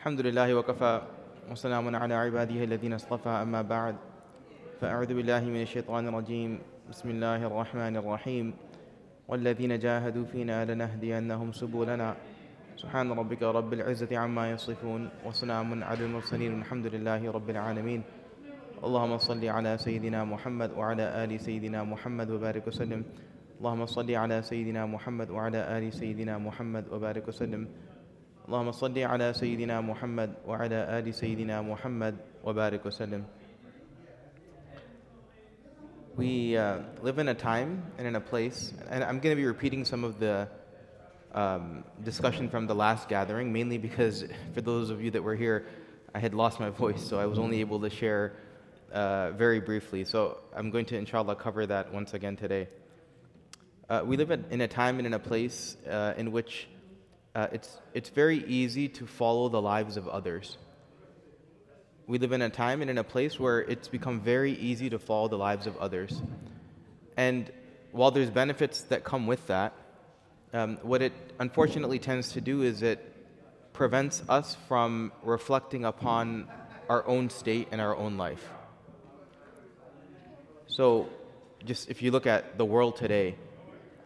الحمد لله وكفى وسلام على عباده الذين اصطفى أما بعد فأعوذ بالله من الشيطان الرجيم. بسم الله الرحمن الرحيم. والذين جاهدوا فينا لنهدينهم سبلنا. سبحان ربك رب العزة عما يصفون وسلام على المرسلين والحمد لله رب العالمين. اللهم صل على سيدنا محمد وعلى آل سيدنا محمد وبارك وسلم. اللهم صل على سيدنا محمد وعلى آل سيدنا محمد وبارك وسلم. اللهم صل على سيدنا محمد وعلى آل سيدنا محمد وبارك وسلم We uh, live in a time and in a place, and I'm going to be repeating some of the um, discussion from the last gathering, mainly because for those of you that were here, I had lost my voice, so I was only able to share uh, very briefly. So I'm going to, inshallah, cover that once again today. Uh, we live in a time and in a place uh, in which uh, it's, it's very easy to follow the lives of others. We live in a time and in a place where it's become very easy to follow the lives of others. And while there's benefits that come with that, um, what it unfortunately tends to do is it prevents us from reflecting upon our own state and our own life. So, just if you look at the world today,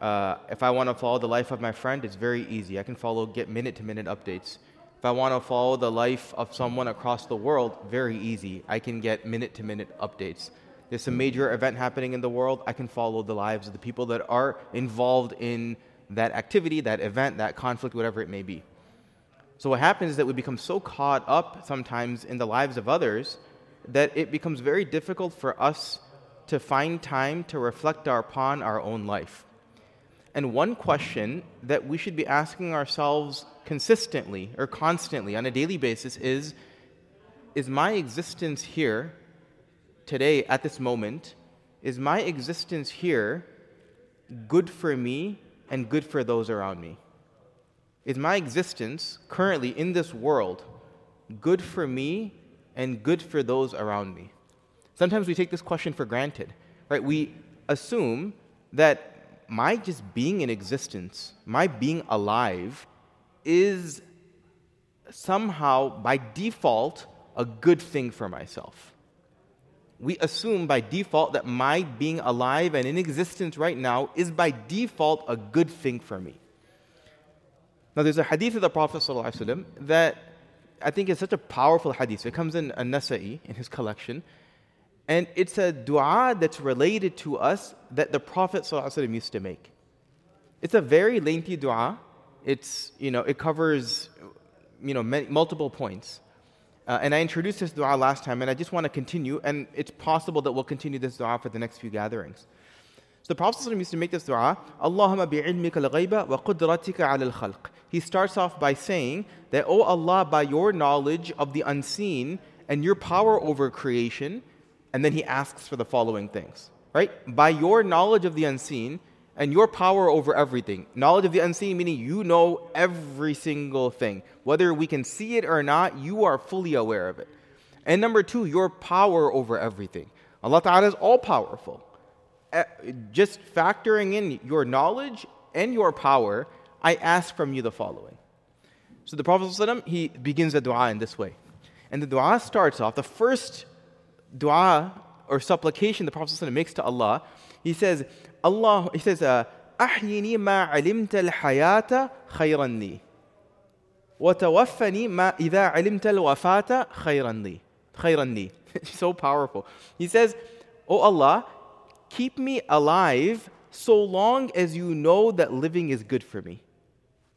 uh, if I want to follow the life of my friend, it's very easy. I can follow, get minute to minute updates. If I want to follow the life of someone across the world, very easy. I can get minute to minute updates. There's a major event happening in the world, I can follow the lives of the people that are involved in that activity, that event, that conflict, whatever it may be. So, what happens is that we become so caught up sometimes in the lives of others that it becomes very difficult for us to find time to reflect upon our own life. And one question that we should be asking ourselves consistently or constantly on a daily basis is Is my existence here today, at this moment, is my existence here good for me and good for those around me? Is my existence currently in this world good for me and good for those around me? Sometimes we take this question for granted, right? We assume that my just being in existence, my being alive, is somehow by default a good thing for myself. We assume by default that my being alive and in existence right now is by default a good thing for me. Now, there's a hadith of the Prophet ﷺ that I think is such a powerful hadith. It comes in An-Nasa'i in his collection. And it's a dua that's related to us that the Prophet ﷺ used to make. It's a very lengthy dua. It's, you know, it covers, you know, many, multiple points. Uh, and I introduced this dua last time, and I just want to continue, and it's possible that we'll continue this dua for the next few gatherings. So the Prophet ﷺ used to make this dua, Allahumma bi'ilmika al-ghayba wa qudratika al-khalq. He starts off by saying that, O oh Allah, by your knowledge of the unseen and your power over creation, and then he asks for the following things, right? By your knowledge of the unseen and your power over everything. Knowledge of the unseen meaning you know every single thing. Whether we can see it or not, you are fully aware of it. And number two, your power over everything. Allah Ta'ala is all powerful. Eh, just factoring in your knowledge and your power, I ask from you the following. So the Prophet he begins the dua in this way. And the dua starts off, the first dua or supplication the Prophet ﷺ makes to Allah, he says, Allah, he says, أحيني ما علمت الحياة خيرا لي وتوفني ما إذا علمت الوفاة خيرا لي خيرا لي so powerful he says oh Allah keep me alive so long as you know that living is good for me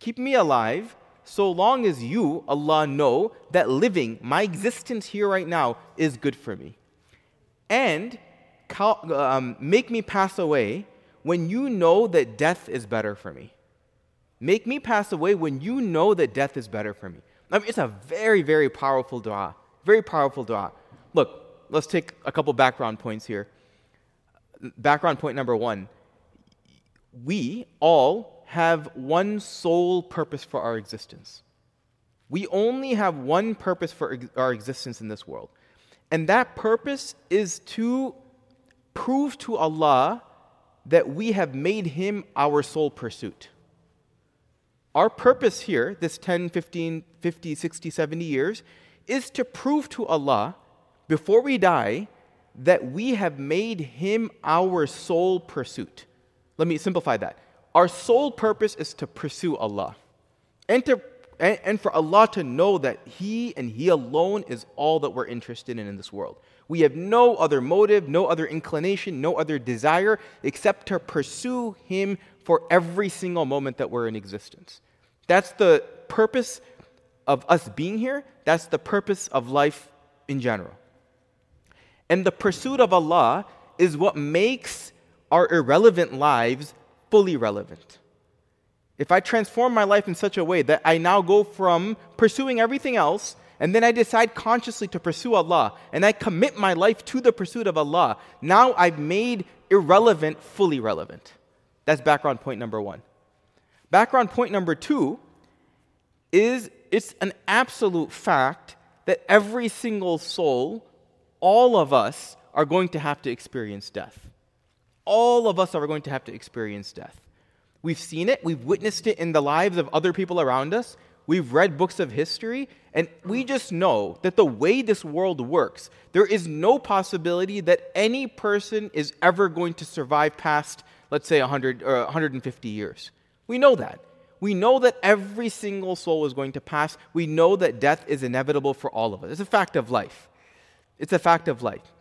keep me alive so long as you Allah know that living my existence here right now is good for me and um, make me pass away when you know that death is better for me. Make me pass away when you know that death is better for me. I mean, it's a very, very powerful dua. Very powerful dua. Look, let's take a couple background points here. Background point number one we all have one sole purpose for our existence. We only have one purpose for our existence in this world. And that purpose is to prove to Allah that we have made Him our sole pursuit. our purpose here, this 10, 15, 50, 60, 70 years, is to prove to Allah before we die that we have made Him our sole pursuit. Let me simplify that. Our sole purpose is to pursue Allah and, to, and, and for Allah to know that He and He alone is all that we're interested in in this world. We have no other motive, no other inclination, no other desire except to pursue Him for every single moment that we're in existence. That's the purpose of us being here. That's the purpose of life in general. And the pursuit of Allah is what makes our irrelevant lives fully relevant. If I transform my life in such a way that I now go from pursuing everything else and then I decide consciously to pursue Allah and I commit my life to the pursuit of Allah, now I've made irrelevant fully relevant. That's background point number one. Background point number two is it's an absolute fact that every single soul, all of us, are going to have to experience death. All of us are going to have to experience death. We've seen it, we've witnessed it in the lives of other people around us, we've read books of history, and we just know that the way this world works, there is no possibility that any person is ever going to survive past, let's say, 100 or 150 years. We know that. We know that every single soul is going to pass. We know that death is inevitable for all of us. It's a fact of life. It's a fact of life.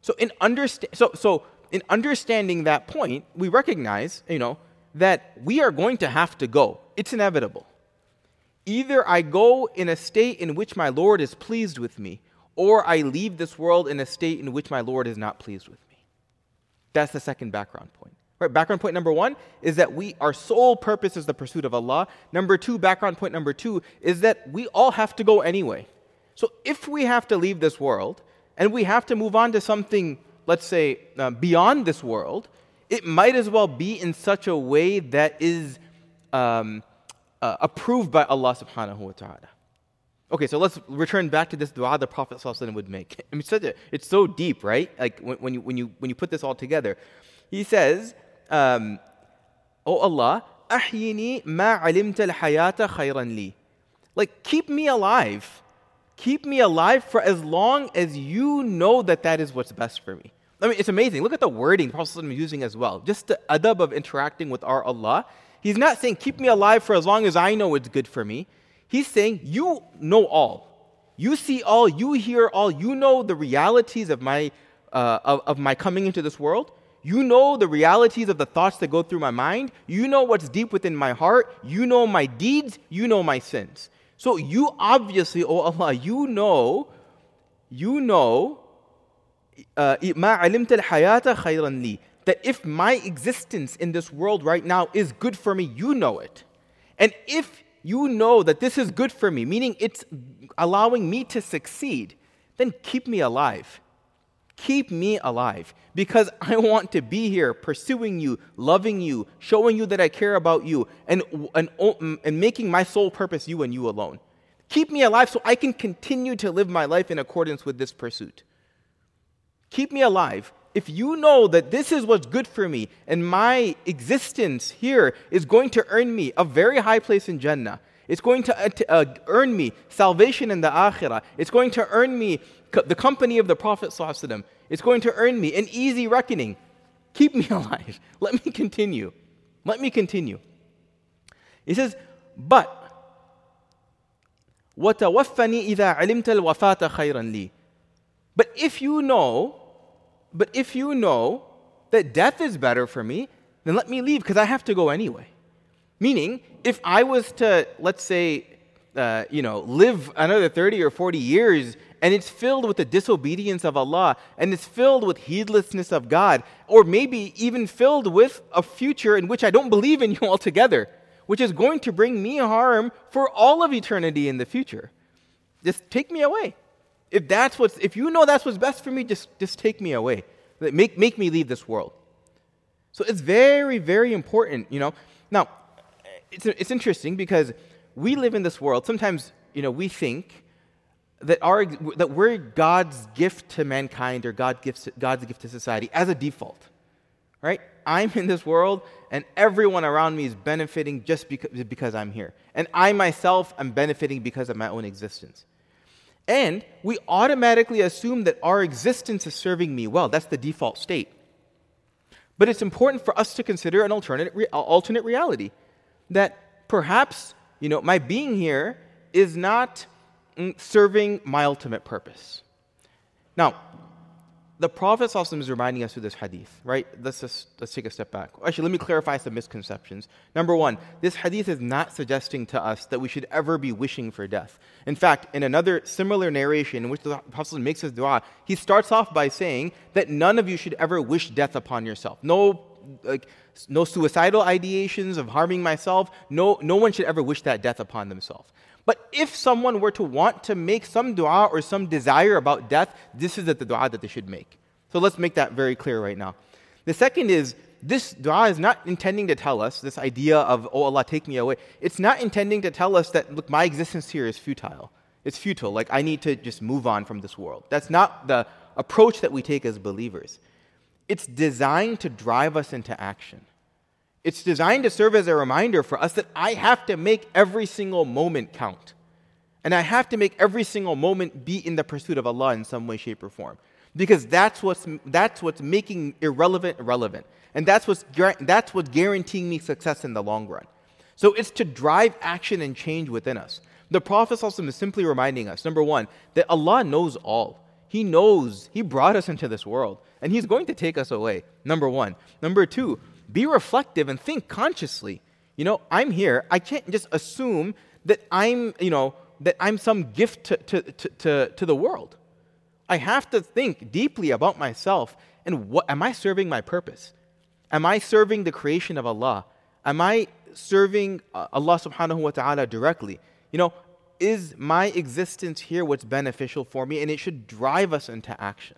So in understand so so in understanding that point, we recognize, you know, that we are going to have to go. It's inevitable. Either I go in a state in which my Lord is pleased with me, or I leave this world in a state in which my Lord is not pleased with me. That's the second background point. Right, background point number one is that we our sole purpose is the pursuit of Allah. Number two, background point number two is that we all have to go anyway. So if we have to leave this world and we have to move on to something, let's say, uh, beyond this world, it might as well be in such a way that is um, uh, approved by Allah subhanahu wa ta'ala. Okay, so let's return back to this dua the Prophet would make. I mean, it's, a, it's so deep, right? Like when, when, you, when, you, when you put this all together. He says, um, Oh Allah, ahyini ma alimta al-hayata khayran li. Like, keep me alive. Keep me alive for as long as you know that that is what's best for me. I mean, it's amazing. Look at the wording the Prophet is using as well. Just the adab of interacting with our Allah. He's not saying, keep me alive for as long as I know it's good for me. He's saying, you know all. You see all, you hear all, you know the realities of my, uh, of, of my coming into this world. You know the realities of the thoughts that go through my mind. You know what's deep within my heart. You know my deeds. You know my sins. So you obviously, oh Allah, you know, you know, uh, that if my existence in this world right now is good for me, you know it. And if you know that this is good for me, meaning it's allowing me to succeed, then keep me alive. Keep me alive because I want to be here pursuing you, loving you, showing you that I care about you, and, and, and making my sole purpose you and you alone. Keep me alive so I can continue to live my life in accordance with this pursuit. Keep me alive. If you know that this is what's good for me and my existence here is going to earn me a very high place in Jannah, it's going to uh, uh earn me salvation in the Akhirah, it's going to earn me the company of the Prophet ﷺ is going to earn me an easy reckoning. Keep me alive. Let me continue. Let me continue. He says, but وتوفني إذا علمت الوفاة خيرا لي. But if you know, but if you know that death is better for me, then let me leave because I have to go anyway. Meaning, if I was to, let's say, uh, you know, live another 30 or 40 years and it's filled with the disobedience of Allah, and it's filled with heedlessness of God, or maybe even filled with a future in which I don't believe in you altogether, which is going to bring me harm for all of eternity in the future. Just take me away. If that's what's, if you know that's what's best for me, just, just take me away. Make, make me leave this world. So it's very, very important, you know. Now, it's, it's interesting because we live in this world. Sometimes, you know, we think that, our, that we're God's gift to mankind or God gives, God's gift to society as a default, right? I'm in this world and everyone around me is benefiting just because, because I'm here. And I myself am benefiting because of my own existence. And we automatically assume that our existence is serving me well. That's the default state. But it's important for us to consider an alternate, alternate reality that perhaps, you know, my being here is not mm, serving my ultimate purpose. Now, the Prophet is reminding us through this hadith, right? Let's just let's take a step back. Actually, let me clarify some misconceptions. Number one, this hadith is not suggesting to us that we should ever be wishing for death. In fact, in another similar narration in which the Prophet makes his dua, he starts off by saying that none of you should ever wish death upon yourself. No like no suicidal ideations of harming myself. No, no one should ever wish that death upon themselves. But if someone were to want to make some dua or some desire about death, this is the dua that they should make. So let's make that very clear right now. The second is this dua is not intending to tell us, this idea of, oh Allah, take me away. It's not intending to tell us that, look, my existence here is futile. It's futile. Like, I need to just move on from this world. That's not the approach that we take as believers. It's designed to drive us into action. It's designed to serve as a reminder for us that I have to make every single moment count. And I have to make every single moment be in the pursuit of Allah in some way, shape, or form. Because that's what's, that's what's making irrelevant relevant. And that's what's, that's what's guaranteeing me success in the long run. So it's to drive action and change within us. The Prophet is simply reminding us number one, that Allah knows all. He knows, He brought us into this world, and He's going to take us away. Number one. Number two, be reflective and think consciously. You know, I'm here. I can't just assume that I'm, you know, that I'm some gift to, to, to, to, to the world. I have to think deeply about myself and what am I serving my purpose? Am I serving the creation of Allah? Am I serving uh, Allah subhanahu wa ta'ala directly? You know, is my existence here what's beneficial for me? And it should drive us into action.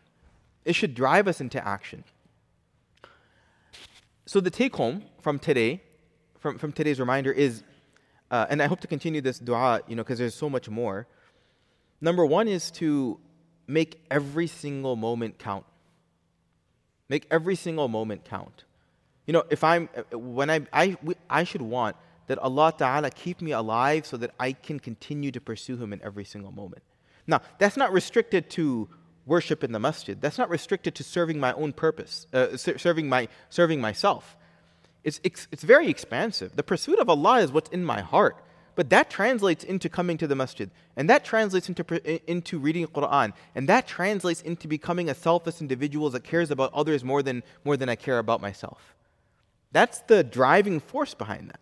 It should drive us into action. So the take home from today, from, from today's reminder is, uh, and I hope to continue this dua, you know, because there's so much more. Number one is to make every single moment count. Make every single moment count. You know, if I'm, when I, I, I should want that Allah Ta'ala keep me alive so that I can continue to pursue Him in every single moment. Now, that's not restricted to worship in the masjid. That's not restricted to serving my own purpose, uh, serving, my, serving myself. It's, it's, it's very expansive. The pursuit of Allah is what's in my heart. But that translates into coming to the masjid. And that translates into, into reading Quran. And that translates into becoming a selfless individual that cares about others more than, more than I care about myself. That's the driving force behind that.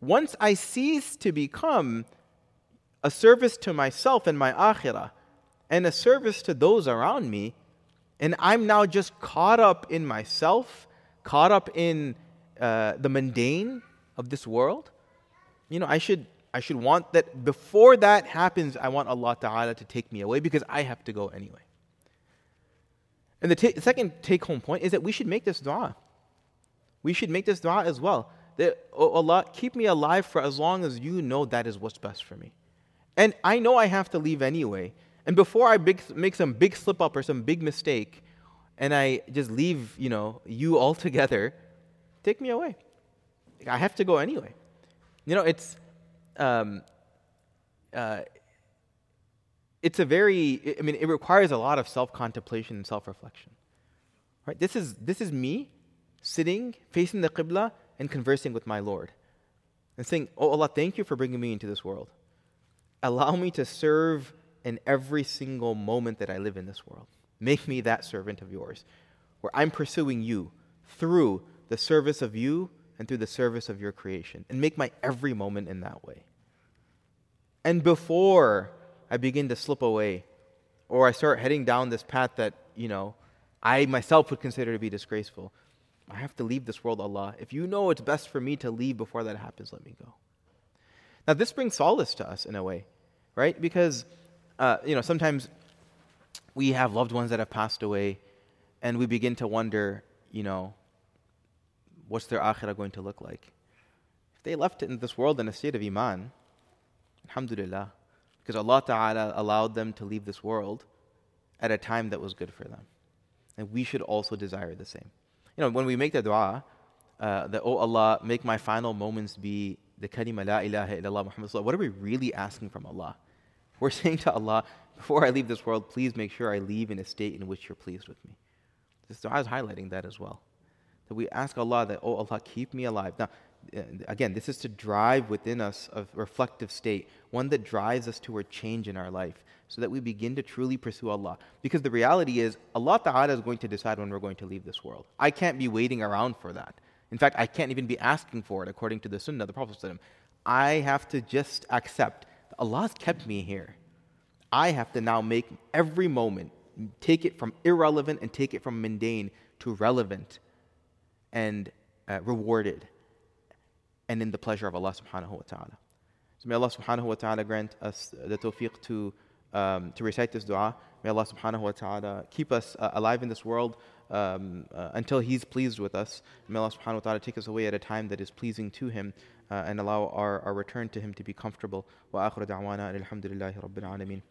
Once I cease to become a service to myself and my akhirah, and a service to those around me. And I'm now just caught up in myself, caught up in uh, the mundane of this world. You know, I should, I should want that before that happens, I want Allah Ta'ala to take me away because I have to go anyway. And the second take home point is that we should make this dua. We should make this dua as well. That, oh Allah, keep me alive for as long as you know that is what's best for me. And I know I have to leave anyway. And before I big, make some big slip up or some big mistake, and I just leave, you know, you altogether, take me away. I have to go anyway. You know, it's, um, uh, it's a very, I mean, it requires a lot of self-contemplation and self-reflection. Right? This is, this is me sitting, facing the Qibla, and conversing with my Lord. And saying, Oh Allah, thank you for bringing me into this world. Allow me to serve in every single moment that I live in this world. Make me that servant of yours, where I'm pursuing you through the service of you and through the service of your creation, and make my every moment in that way. And before I begin to slip away, or I start heading down this path that, you know, I myself would consider to be disgraceful, I have to leave this world, Allah. If you know it's best for me to leave before that happens, let me go. Now, this brings solace to us in a way, right? Because uh, you know, sometimes we have loved ones that have passed away, and we begin to wonder, you know, what's their akhirah going to look like? If they left it in this world in a state of iman, alhamdulillah, because Allah Ta'ala allowed them to leave this world at a time that was good for them. And we should also desire the same. you know, when we make the dua, uh, that, oh Allah, make my final moments be the kalima la ilaha illallah Muhammad what are we really asking from Allah? We're saying to Allah, before I leave this world, please make sure I leave in a state in which you're pleased with me. This dua is highlighting that as well. That we ask Allah that, oh Allah, keep me alive. Now, uh, again, this is to drive within us a reflective state, one that drives us toward change in our life, so that we begin to truly pursue Allah. Because the reality is, Allah Ta'ala is going to decide when we're going to leave this world. I can't be waiting around for that. In fact, I can't even be asking for it according to the Sunnah, the Prophet. I have to just accept Allah's kept me here. I have to now make every moment, take it from irrelevant and take it from mundane to relevant and uh, rewarded and in the pleasure of Allah subhanahu wa ta'ala. So may Allah subhanahu wa ta'ala grant us the tawfiq to, um, to recite this dua. May Allah subhanahu wa ta'ala keep us uh, alive in this world um, uh, until He's pleased with us. May Allah subhanahu wa ta'ala take us away at a time that is pleasing to Him uh, and allow our, our return to Him to be comfortable. Wa akhiru da'wana alhamdulillahi rabbil alameen.